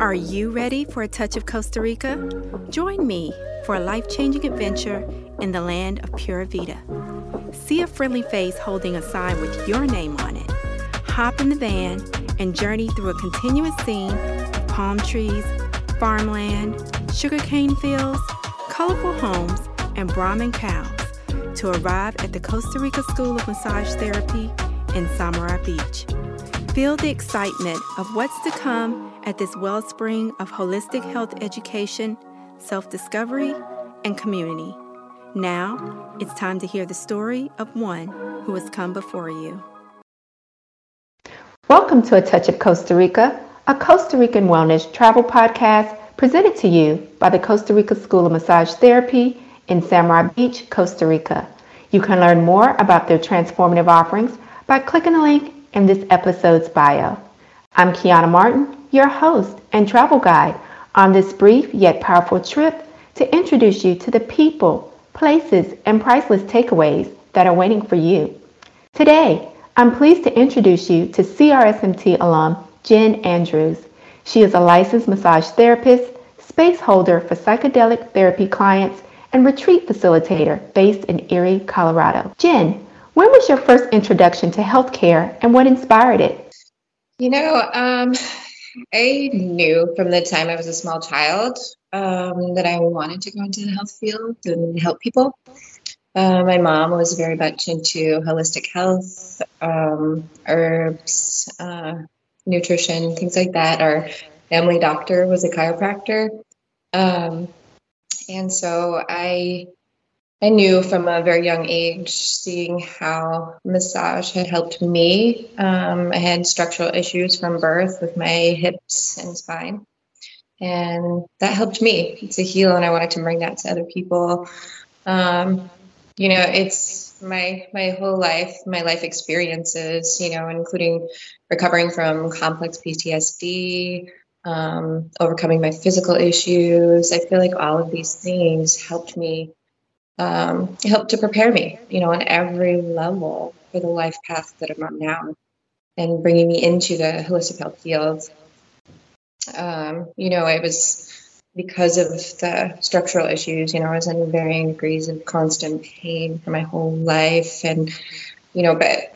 Are you ready for a touch of Costa Rica? Join me for a life changing adventure in the land of Pura Vida. See a friendly face holding a sign with your name on it. Hop in the van and journey through a continuous scene of palm trees, farmland, sugarcane fields, colorful homes, and Brahman cows to arrive at the Costa Rica School of Massage Therapy in Samara Beach. Feel the excitement of what's to come at this wellspring of holistic health education, self discovery, and community. Now, it's time to hear the story of one who has come before you. Welcome to A Touch of Costa Rica, a Costa Rican wellness travel podcast presented to you by the Costa Rica School of Massage Therapy in Samara Beach, Costa Rica. You can learn more about their transformative offerings by clicking the link in this episode's bio. I'm Kiana Martin, your host and travel guide on this brief yet powerful trip to introduce you to the people, places, and priceless takeaways that are waiting for you. Today, I'm pleased to introduce you to CRSMT alum Jen Andrews. She is a licensed massage therapist, space holder for psychedelic therapy clients, and retreat facilitator based in Erie, Colorado. Jen, when was your first introduction to healthcare and what inspired it? You know, um, I knew from the time I was a small child um, that I wanted to go into the health field and help people. Uh, my mom was very much into holistic health, um, herbs, uh, nutrition, things like that. Our family doctor was a chiropractor. Um, and so I I knew from a very young age, seeing how massage had helped me. Um, I had structural issues from birth with my hips and spine, and that helped me to heal. And I wanted to bring that to other people. Um, you know, it's my my whole life, my life experiences. You know, including recovering from complex PTSD, um, overcoming my physical issues. I feel like all of these things helped me um, helped to prepare me, you know, on every level for the life path that I'm on now and bringing me into the holistic health field. Um, you know, it was because of the structural issues, you know, I was in varying degrees of constant pain for my whole life. And, you know, but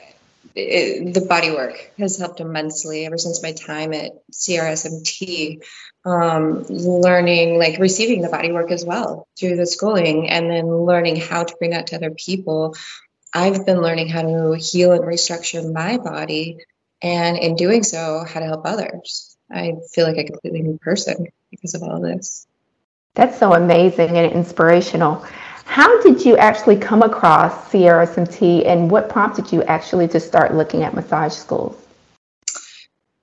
the body work has helped immensely ever since my time at CRSMT um, learning, like receiving the body work as well through the schooling, and then learning how to bring that to other people. I've been learning how to heal and restructure my body, and in doing so, how to help others. I feel like a completely new person because of all this. That's so amazing and inspirational. How did you actually come across CRSMT and what prompted you actually to start looking at massage schools?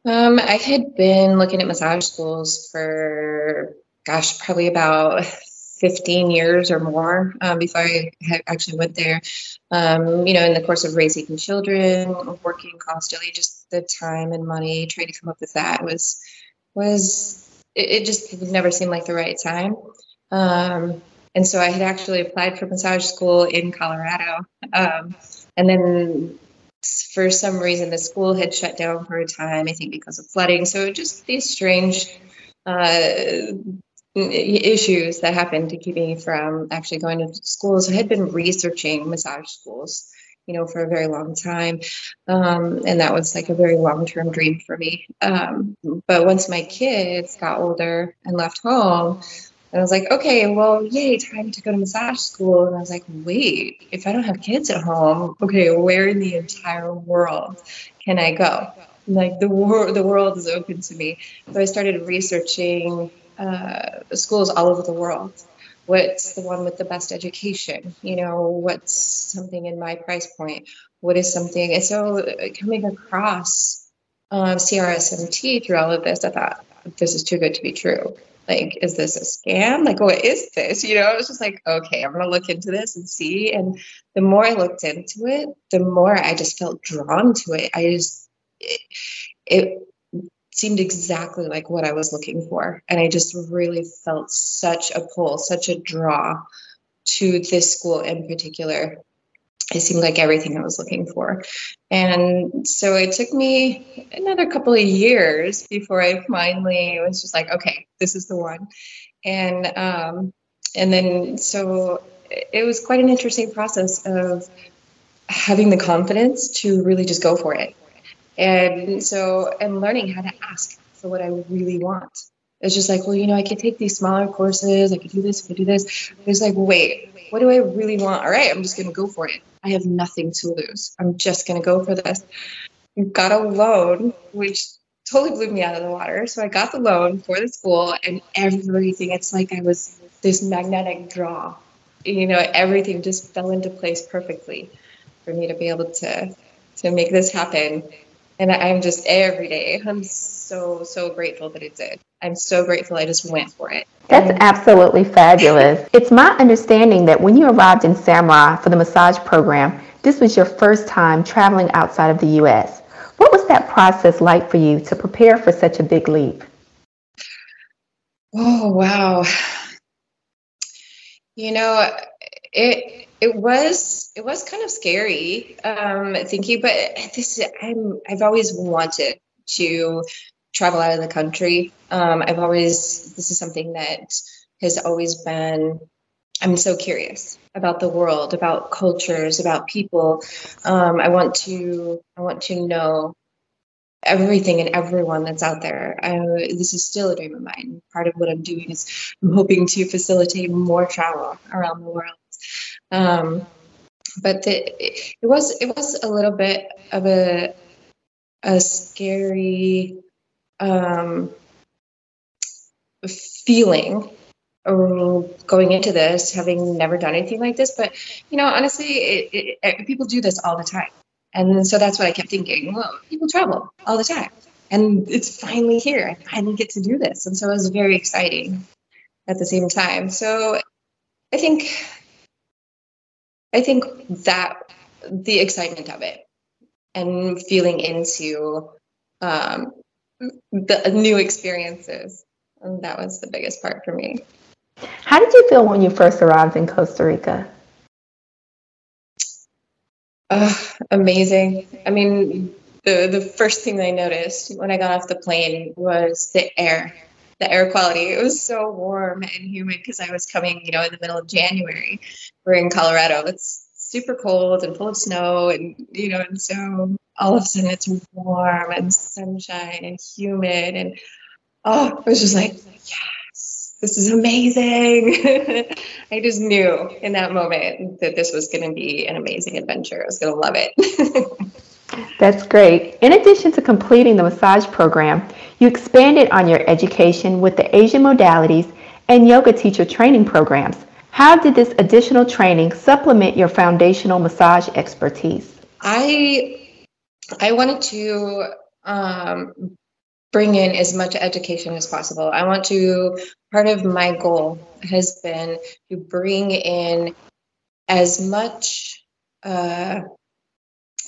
Um, I had been looking at massage schools for, gosh, probably about 15 years or more um, before I actually went there. Um, you know, in the course of raising children, working constantly, just the time and money trying to come up with that was was it, it just never seemed like the right time. Um, and so I had actually applied for massage school in Colorado, um, and then for some reason the school had shut down for a time i think because of flooding. So just these strange uh, issues that happened to keep me from actually going to schools so i had been researching massage schools you know for a very long time um, and that was like a very long-term dream for me. Um, but once my kids got older and left home and I was like, okay, well, yay, time to go to massage school. And I was like, wait, if I don't have kids at home, okay, where in the entire world can I go? Like the world, the world is open to me. So I started researching uh, schools all over the world. What's the one with the best education? You know, what's something in my price point? What is something? And so uh, coming across um, CRSMT through all of this, I thought this is too good to be true like is this a scam? Like what is this? You know i was just like okay i'm gonna look into this and see. And the more i looked into it the more i just felt drawn to it. I just it, it seemed exactly like what i was looking for. And i just really felt such a pull such a draw to this school in particular it seemed like everything I was looking for. And so it took me another couple of years before I finally was just like, okay, this is the one. And um, and then so it was quite an interesting process of having the confidence to really just go for it. And so and learning how to ask for what I really want. It's just like, well, you know, I could take these smaller courses, I could do this, I could do this. It's like, wait, what do I really want? All right, I'm just gonna go for it. I have nothing to lose. I'm just gonna go for this. Got a loan, which totally blew me out of the water. So I got the loan for the school and everything. It's like I was this magnetic draw. You know, everything just fell into place perfectly for me to be able to to make this happen. And I'm just every day. I'm so so grateful that it did. I'm so grateful I just went for it. That's absolutely fabulous. It's my understanding that when you arrived in Samara for the massage program, this was your first time traveling outside of the U.S. What was that process like for you to prepare for such a big leap? Oh, wow. You know, it it was it was kind of scary um, thinking, but this I'm I've always wanted to travel out of the country. Um, I've always, this is something that has always been, I'm so curious about the world, about cultures, about people. Um, I want to, I want to know everything and everyone that's out there. I, this is still a dream of mine. Part of what I'm doing is I'm hoping to facilitate more travel around the world. Um, but the, it, was it was a little bit of a a scary um, feeling going into this, having never done anything like this. But you know, honestly, it, it, people do this all the time, and so that's what I kept thinking. Well, people travel all the time, and it's finally here. I finally get to do this, and so it was very exciting at the same time. So I think, I think that the excitement of it and feeling into um, the new experiences. And that was the biggest part for me. How did you feel when you first arrived in Costa Rica? Uh, amazing. I mean, the, the first thing I noticed when I got off the plane was the air, the air quality. It was so warm and humid because I was coming, you know, in the middle of January. We're in Colorado. It's super cold and full of snow, and you know, and so all of a sudden it's warm and sunshine and humid and oh it was just like yes this is amazing i just knew in that moment that this was going to be an amazing adventure i was going to love it That's great. In addition to completing the massage program, you expanded on your education with the Asian modalities and yoga teacher training programs. How did this additional training supplement your foundational massage expertise? I I wanted to um, bring in as much education as possible. I want to, part of my goal has been to bring in as much, uh,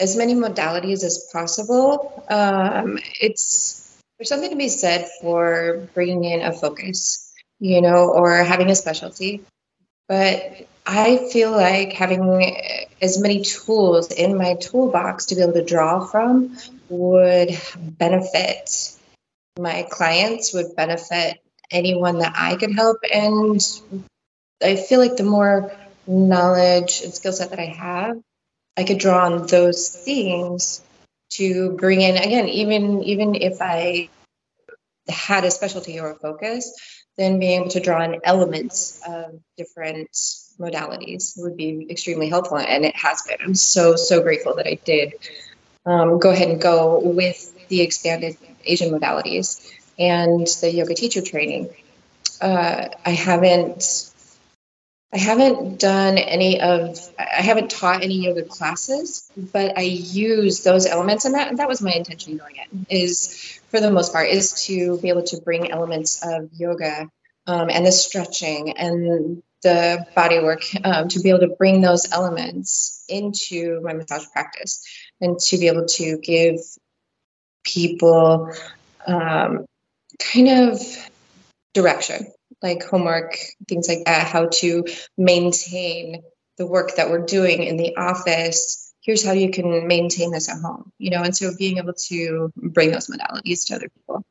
as many modalities as possible. Um, it's, there's something to be said for bringing in a focus, you know, or having a specialty. But I feel like having as many tools in my toolbox to be able to draw from would benefit my clients, would benefit anyone that I could help. And I feel like the more knowledge and skill set that I have, I could draw on those themes to bring in again, even even if I had a specialty or a focus, then being able to draw in elements of different modalities would be extremely helpful and it has been. I'm so so grateful that i did um, go ahead and go with the expanded asian modalities and the yoga teacher training. Uh, i haven't I haven't done any of I haven't taught any yoga classes, but I use those elements and that that was my intention going in is for the most part is to be able to bring elements of yoga um, and the stretching and the body work um, to be able to bring those elements into my massage practice and to be able to give people um, kind of direction like homework, things like that, how to maintain the work that we're doing in the office here's how you can maintain this at home you know and so being able to bring those modalities to other people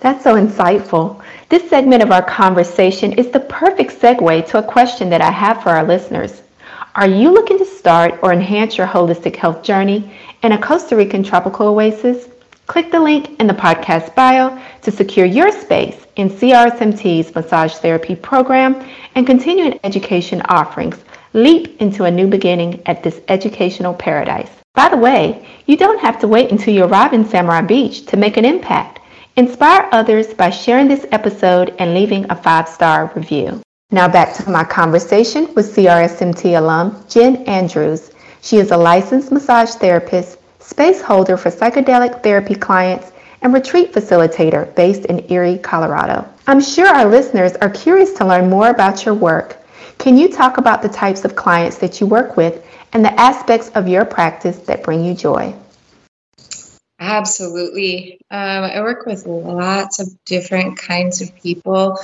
that's so insightful. This segment of our conversation is the perfect segue to a question that I have for our listeners. Are you looking to start or enhance your holistic health journey in a Costa Rican tropical oasis? Click the link in the podcast bio to secure your space in CRSMT's massage therapy program and continuing education offerings. Leap into a new beginning at this educational paradise. By the way, you don't have to wait until you arrive in Samara Beach to make an impact. Inspire others by sharing this episode and leaving a five star review. Now back to my conversation with CRSMT alum Jen Andrews. She is a licensed massage therapist, space holder for psychedelic therapy clients, and retreat facilitator based in Erie, Colorado. I'm sure our listeners are curious to learn more about your work. Can you talk about the types of clients that you work with and the aspects of your practice that bring you joy? Absolutely. Um, I work with lots of different kinds of people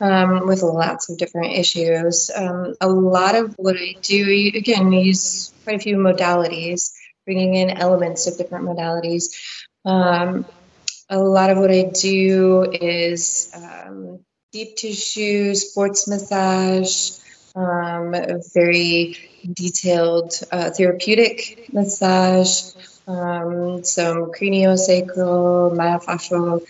um, with lots of different issues. Um, a lot of what I do, again, use quite a few modalities, bringing in elements of different modalities. Um, a lot of what I do is um, deep tissue, sports massage, um, very detailed uh, therapeutic massage um, some craniosacral, myofascial,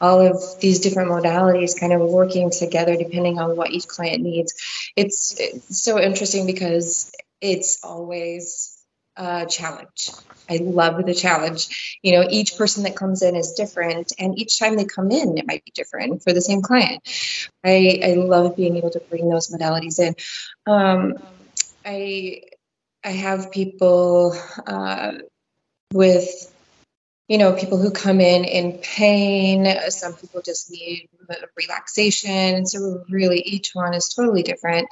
all of these different modalities kind of working together depending on what each client needs. It's, it's so interesting because it's always challenge. I love the challenge. You know, each person that comes in is different, and each time they come in, it might be different for the same client. I, I love being able to bring those modalities in. Um, I I have people uh, with you know people who come in in pain some people just need relaxation. And so really each one is totally different.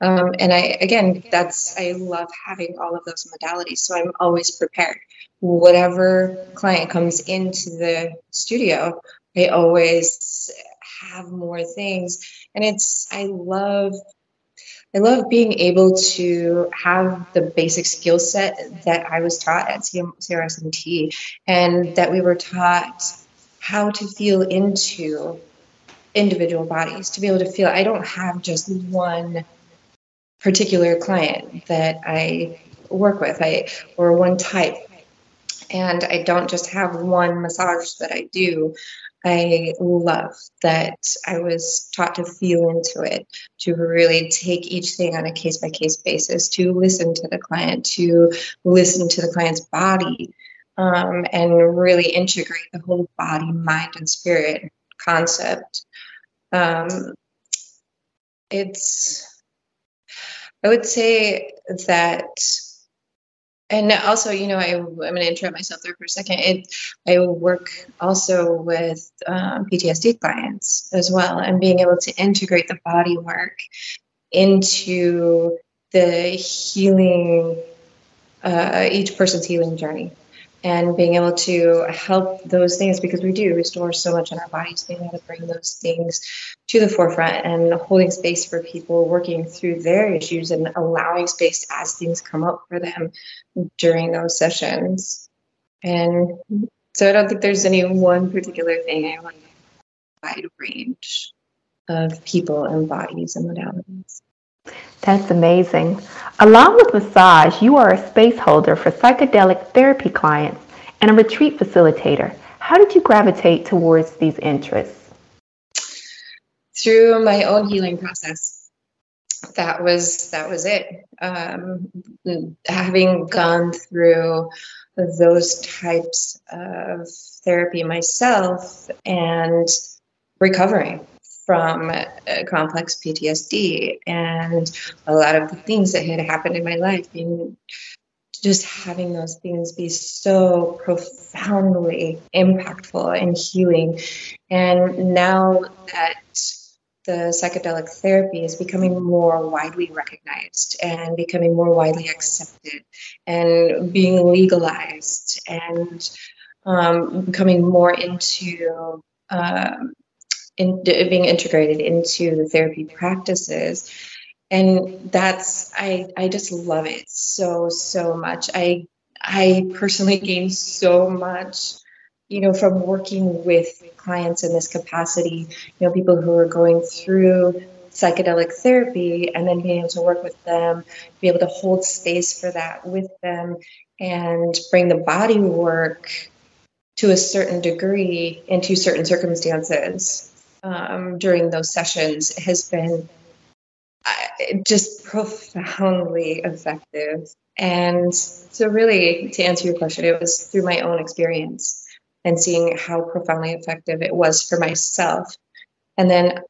Um, and i again that's i love having all of those modalities. So i'm always prepared. Whatever client comes into the studio i always have more things. And it's i love I love being able to have the basic skill set that I was taught at CRSMT and that we were taught how to feel into individual bodies, to be able to feel I don't have just one particular client that I work with, I or one type. And I don't just have one massage that I do. I love that I was taught to feel into it, to really take each thing on a case by case basis, to listen to the client, to listen to the client's body, um, and really integrate the whole body, mind, and spirit concept. Um, it's, I would say that and also you know I, i'm going to interrupt myself there for a second. It, i work also with um, ptsd clients as well and being able to integrate the body work into the healing uh, each person's healing journey and being able to help those things because we do restore so much in our bodies being able to bring those things to the forefront and holding space for people working through their issues and allowing space as things come up for them during those sessions. And so i don't think there's any one particular thing i want a wide range of people and bodies and modalities that's amazing. Along with massage, you are a space holder for psychedelic therapy clients and a retreat facilitator. How did you gravitate towards these interests? Through my own healing process. That was that was it. Um, having gone through those types of therapy myself and recovering from uh, complex PTSD and a lot of the things that had happened in my life being just having those things be so profoundly impactful and healing. And now that the psychedelic therapy is becoming more widely recognized and becoming more widely accepted and being legalized and um, becoming more into um, in, being integrated into the therapy practices, and that's I I just love it so so much. I I personally gain so much, you know, from working with clients in this capacity. You know, people who are going through psychedelic therapy and then being able to work with them, be able to hold space for that with them, and bring the body work to a certain degree into certain circumstances um, during those sessions has been just profoundly effective. And so, really, to answer your question, it was through my own experience and seeing how profoundly effective it was for myself. And then,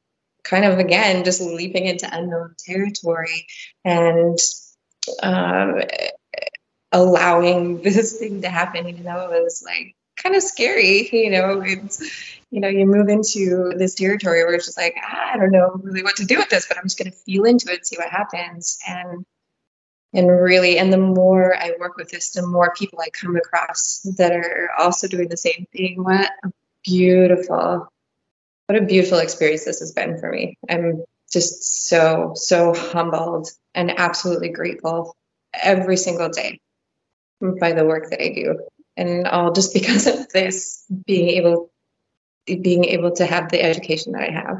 kind of again, just leaping into unknown territory and um, allowing this thing to happen, even though it was like kind of scary. You know, it's you know, you move into this territory where it's just like, ah, I don't know really what to do with this, but I'm just going to feel into it, see what happens, and and really, and the more I work with this, the more people I come across that are also doing the same thing. What a beautiful, what a beautiful experience this has been for me. I'm just so so humbled and absolutely grateful every single day by the work that I do and all just because of this being able being able to have the education that I have.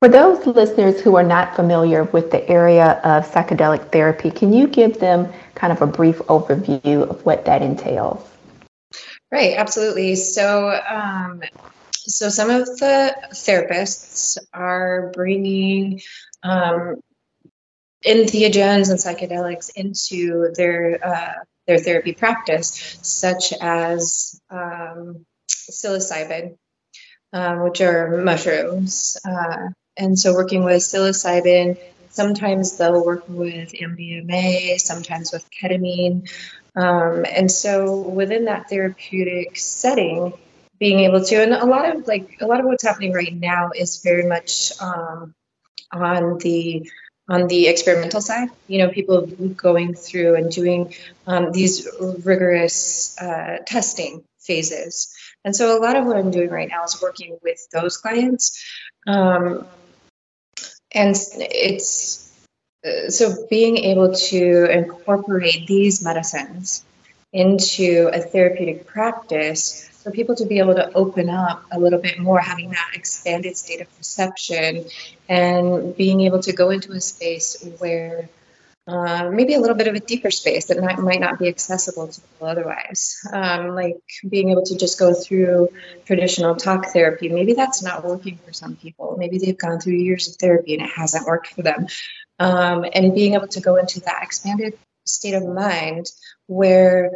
For those listeners who are not familiar with the area of psychedelic therapy, can you give them kind of a brief overview of what that entails? Right, absolutely. So, um, so some of the therapists are bringing um, entheogens and psychedelics into their uh, their therapy practice, such as um, psilocybin, um, which are mushrooms. Uh, and so, working with psilocybin, sometimes they'll work with MDMA, sometimes with ketamine. Um, and so, within that therapeutic setting, being able to, and a lot of like a lot of what's happening right now is very much um, on the on the experimental side. You know, people going through and doing um, these rigorous uh, testing phases. And so a lot of what I'm doing right now is working with those clients. Um, and it's uh, so being able to incorporate these medicines into a therapeutic practice for people to be able to open up a little bit more, having that expanded state of perception and being able to go into a space where uh, maybe a little bit of a deeper space that might, might not be accessible to people otherwise. Um, like being able to just go through traditional talk therapy. Maybe that's not working for some people. Maybe they've gone through years of therapy and it hasn't worked for them. Um, and being able to go into that expanded state of mind where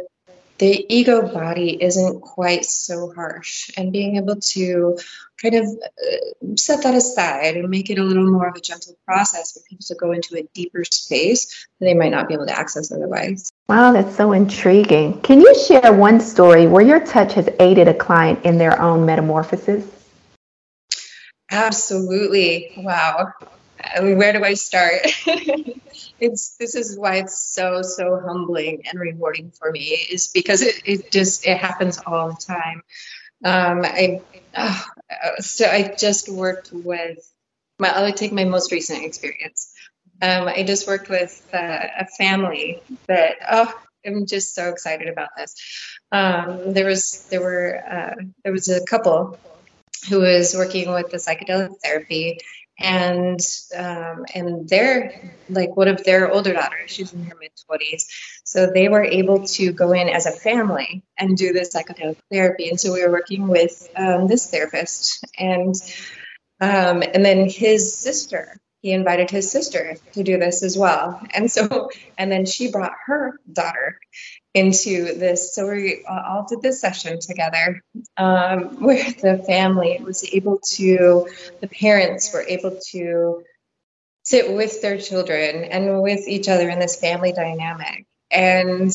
the ego body isn't quite so harsh and being able to kind of uh, set that aside and make it a little more of a gentle process for people to go into a deeper space that they might not be able to access otherwise. Wow, that's so intriguing. Can you share one story where your touch has aided a client in their own metamorphosis? Absolutely. Wow. Where do I start? it's this is why it's so so humbling and rewarding for me is because it, it just it happens all the time. Um, I uh, so I just worked with my I'll take my most recent experience. Um, I just worked with uh, a family that oh I'm just so excited about this. Um, there was there were uh, there was a couple who was working with the psychedelic therapy and um, and they're like one of their older daughters she's in her mid 20s so they were able to go in as a family and do this psychedelic therapy. And so we were working with um, this therapist. And um, and then his sister he invited his sister to do this as well and so and then she brought her daughter into this. So we all did this session together um, where the family was able to, the parents were able to sit with their children and with each other in this family dynamic. And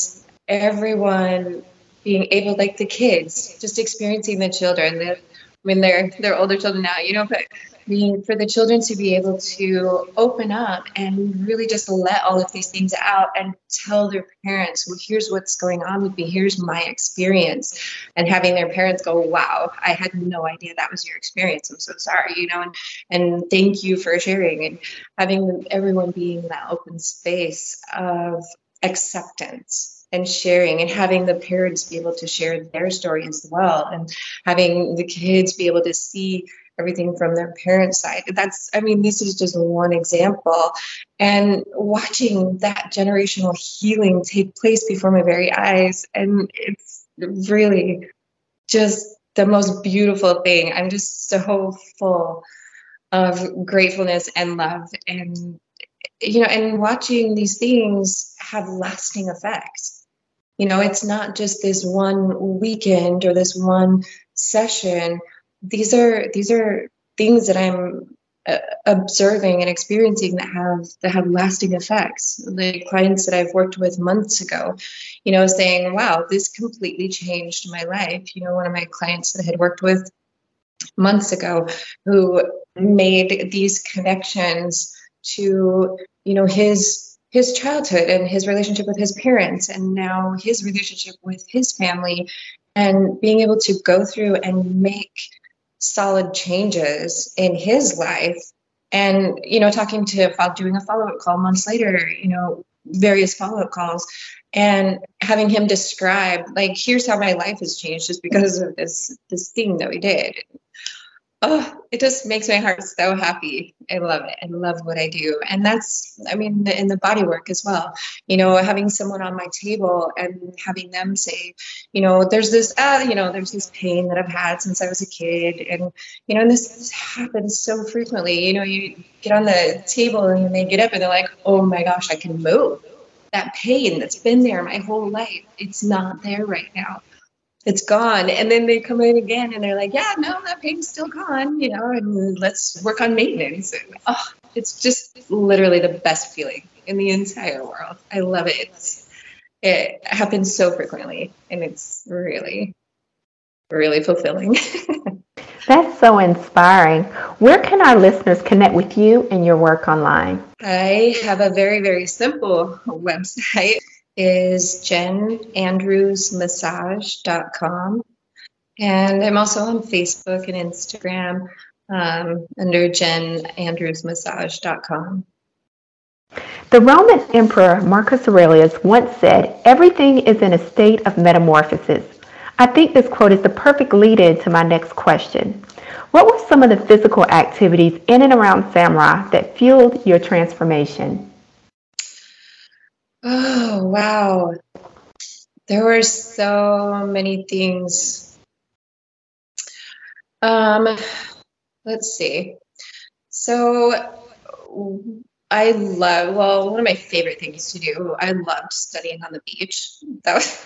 everyone being able, like the kids, just experiencing the children, the, mean, they're they're older children now, you know, but I mean, for the children to be able to open up and really just let all of these things out and tell their parents, well, here's what's going on with me, here's my experience, and having their parents go, wow, I had no idea that was your experience. I'm so sorry, you know, and and thank you for sharing, and having everyone being in that open space of acceptance and sharing and having the parents be able to share their story as well and having the kids be able to see everything from their parents side. That's i mean this is just one example. And watching that generational healing take place before my very eyes and it's really just the most beautiful thing. I'm just so full of gratefulness and love and you know and watching these things have lasting effects you know, it's not just this one weekend or this one session. These are these are things that I'm uh, observing and experiencing that have that have lasting effects. The clients that I've worked with months ago, you know, saying, "Wow, this completely changed my life." You know, one of my clients that I had worked with months ago who made these connections to you know his his childhood and his relationship with his parents and now his relationship with his family and being able to go through and make solid changes in his life. And you know talking to doing a follow-up call months later you know various follow-up calls and having him describe like here's how my life has changed just because of this this thing that we did oh, it just makes my heart so happy. I love it. I love what I do. And that's, I mean, in the body work as well. You know, having someone on my table and having them say, you know, there's this, uh, you know, there's this pain that I've had since I was a kid. And, you know, and this happens so frequently. You know, you get on the table and they get up and they're like, oh my gosh, I can move. That pain that's been there my whole life, it's not there right now it's gone. And then they come in again and they're like, yeah, no, that pain's still gone, you know, and let's work on maintenance. And, oh, it's just literally the best feeling in the entire world. I love it. It's, it happens so frequently and it's really, really fulfilling. That's so inspiring. Where can our listeners connect with you and your work online? I have a very, very simple website is jenandrewsmassage.com. And I'm also on Facebook and Instagram um, under jenandrewsmassage.com. The Roman Emperor Marcus Aurelius once said, Everything is in a state of metamorphosis. I think this quote is the perfect lead in to my next question. What were some of the physical activities in and around Samara that fueled your transformation? Oh, wow. There were so many things. Um, let's see. So I love, well, one of my favorite things to do, I loved studying on the beach. That was,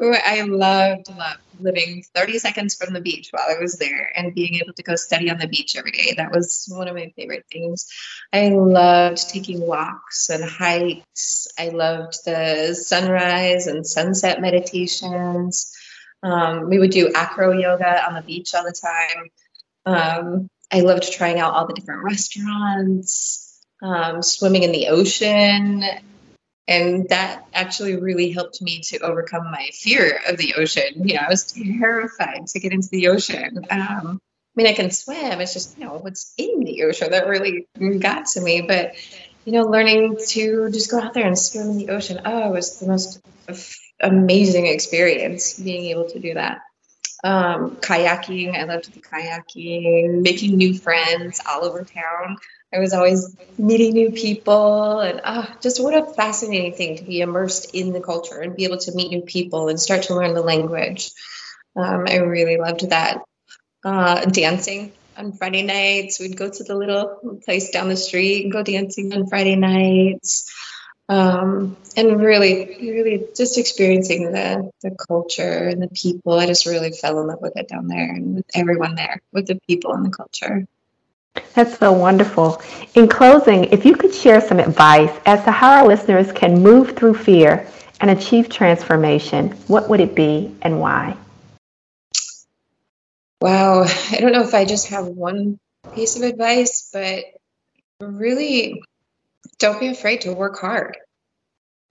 I loved, loved living 30 seconds from the beach while I was there and being able to go study on the beach every day. That was one of my favorite things. I loved taking walks and hikes. I loved the sunrise and sunset meditations. Um, we would do acro yoga on the beach all the time. Um, I loved trying out all the different restaurants um, swimming in the ocean. And that actually really helped me to overcome my fear of the ocean. You know, I was terrified to get into the ocean. Um, I mean, I can swim. It's just, you know, what's in the ocean that really got to me. But, you know, learning to just go out there and swim in the ocean, oh, it was the most amazing experience being able to do that. Um, kayaking, I loved the kayaking, making new friends all over town. I was always meeting new people, and oh, just what a fascinating thing to be immersed in the culture and be able to meet new people and start to learn the language. Um, I really loved that. Uh, dancing on Friday nights, we'd go to the little place down the street and go dancing on Friday nights. Um, and really, really just experiencing the, the culture and the people. I just really fell in love with it down there and with everyone there, with the people and the culture. That's so wonderful. In closing, if you could share some advice as to how our listeners can move through fear and achieve transformation, what would it be and why? Wow, I don't know if I just have one piece of advice, but really don't be afraid to work hard.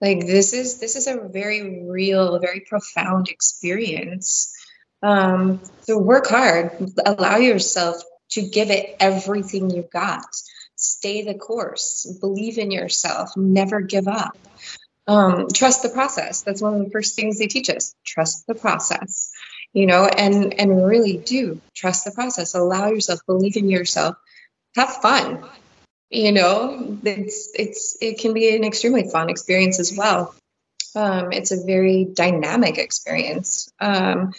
Like this is this is a very real, very profound experience. Um, so work hard, allow yourself to give it everything you've got. Stay the course, believe in yourself, never give up. Um, trust the process. That's one of the first things they teach us. Trust the process you know, and and really do trust the process. Allow yourself, believe in yourself, have fun. You know, it's it's it can be an extremely fun experience as well. Um, it's a very dynamic experience. Um,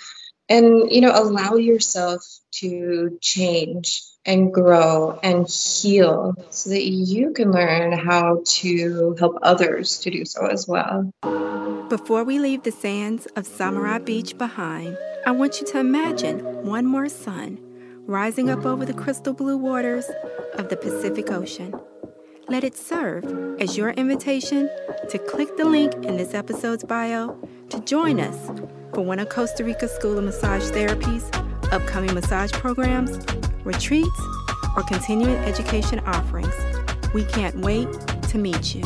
and you know allow yourself to change and grow and heal so that you can learn how to help others to do so as well before we leave the sands of samara beach behind I want you to imagine one more sun rising up over the crystal blue waters of the Pacific Ocean. Let it serve as your invitation to click the link in this episode's bio to join us of Costa Rica School of Massage Therapies, upcoming massage programs, retreats, or continuing education offerings. We can't wait to meet you.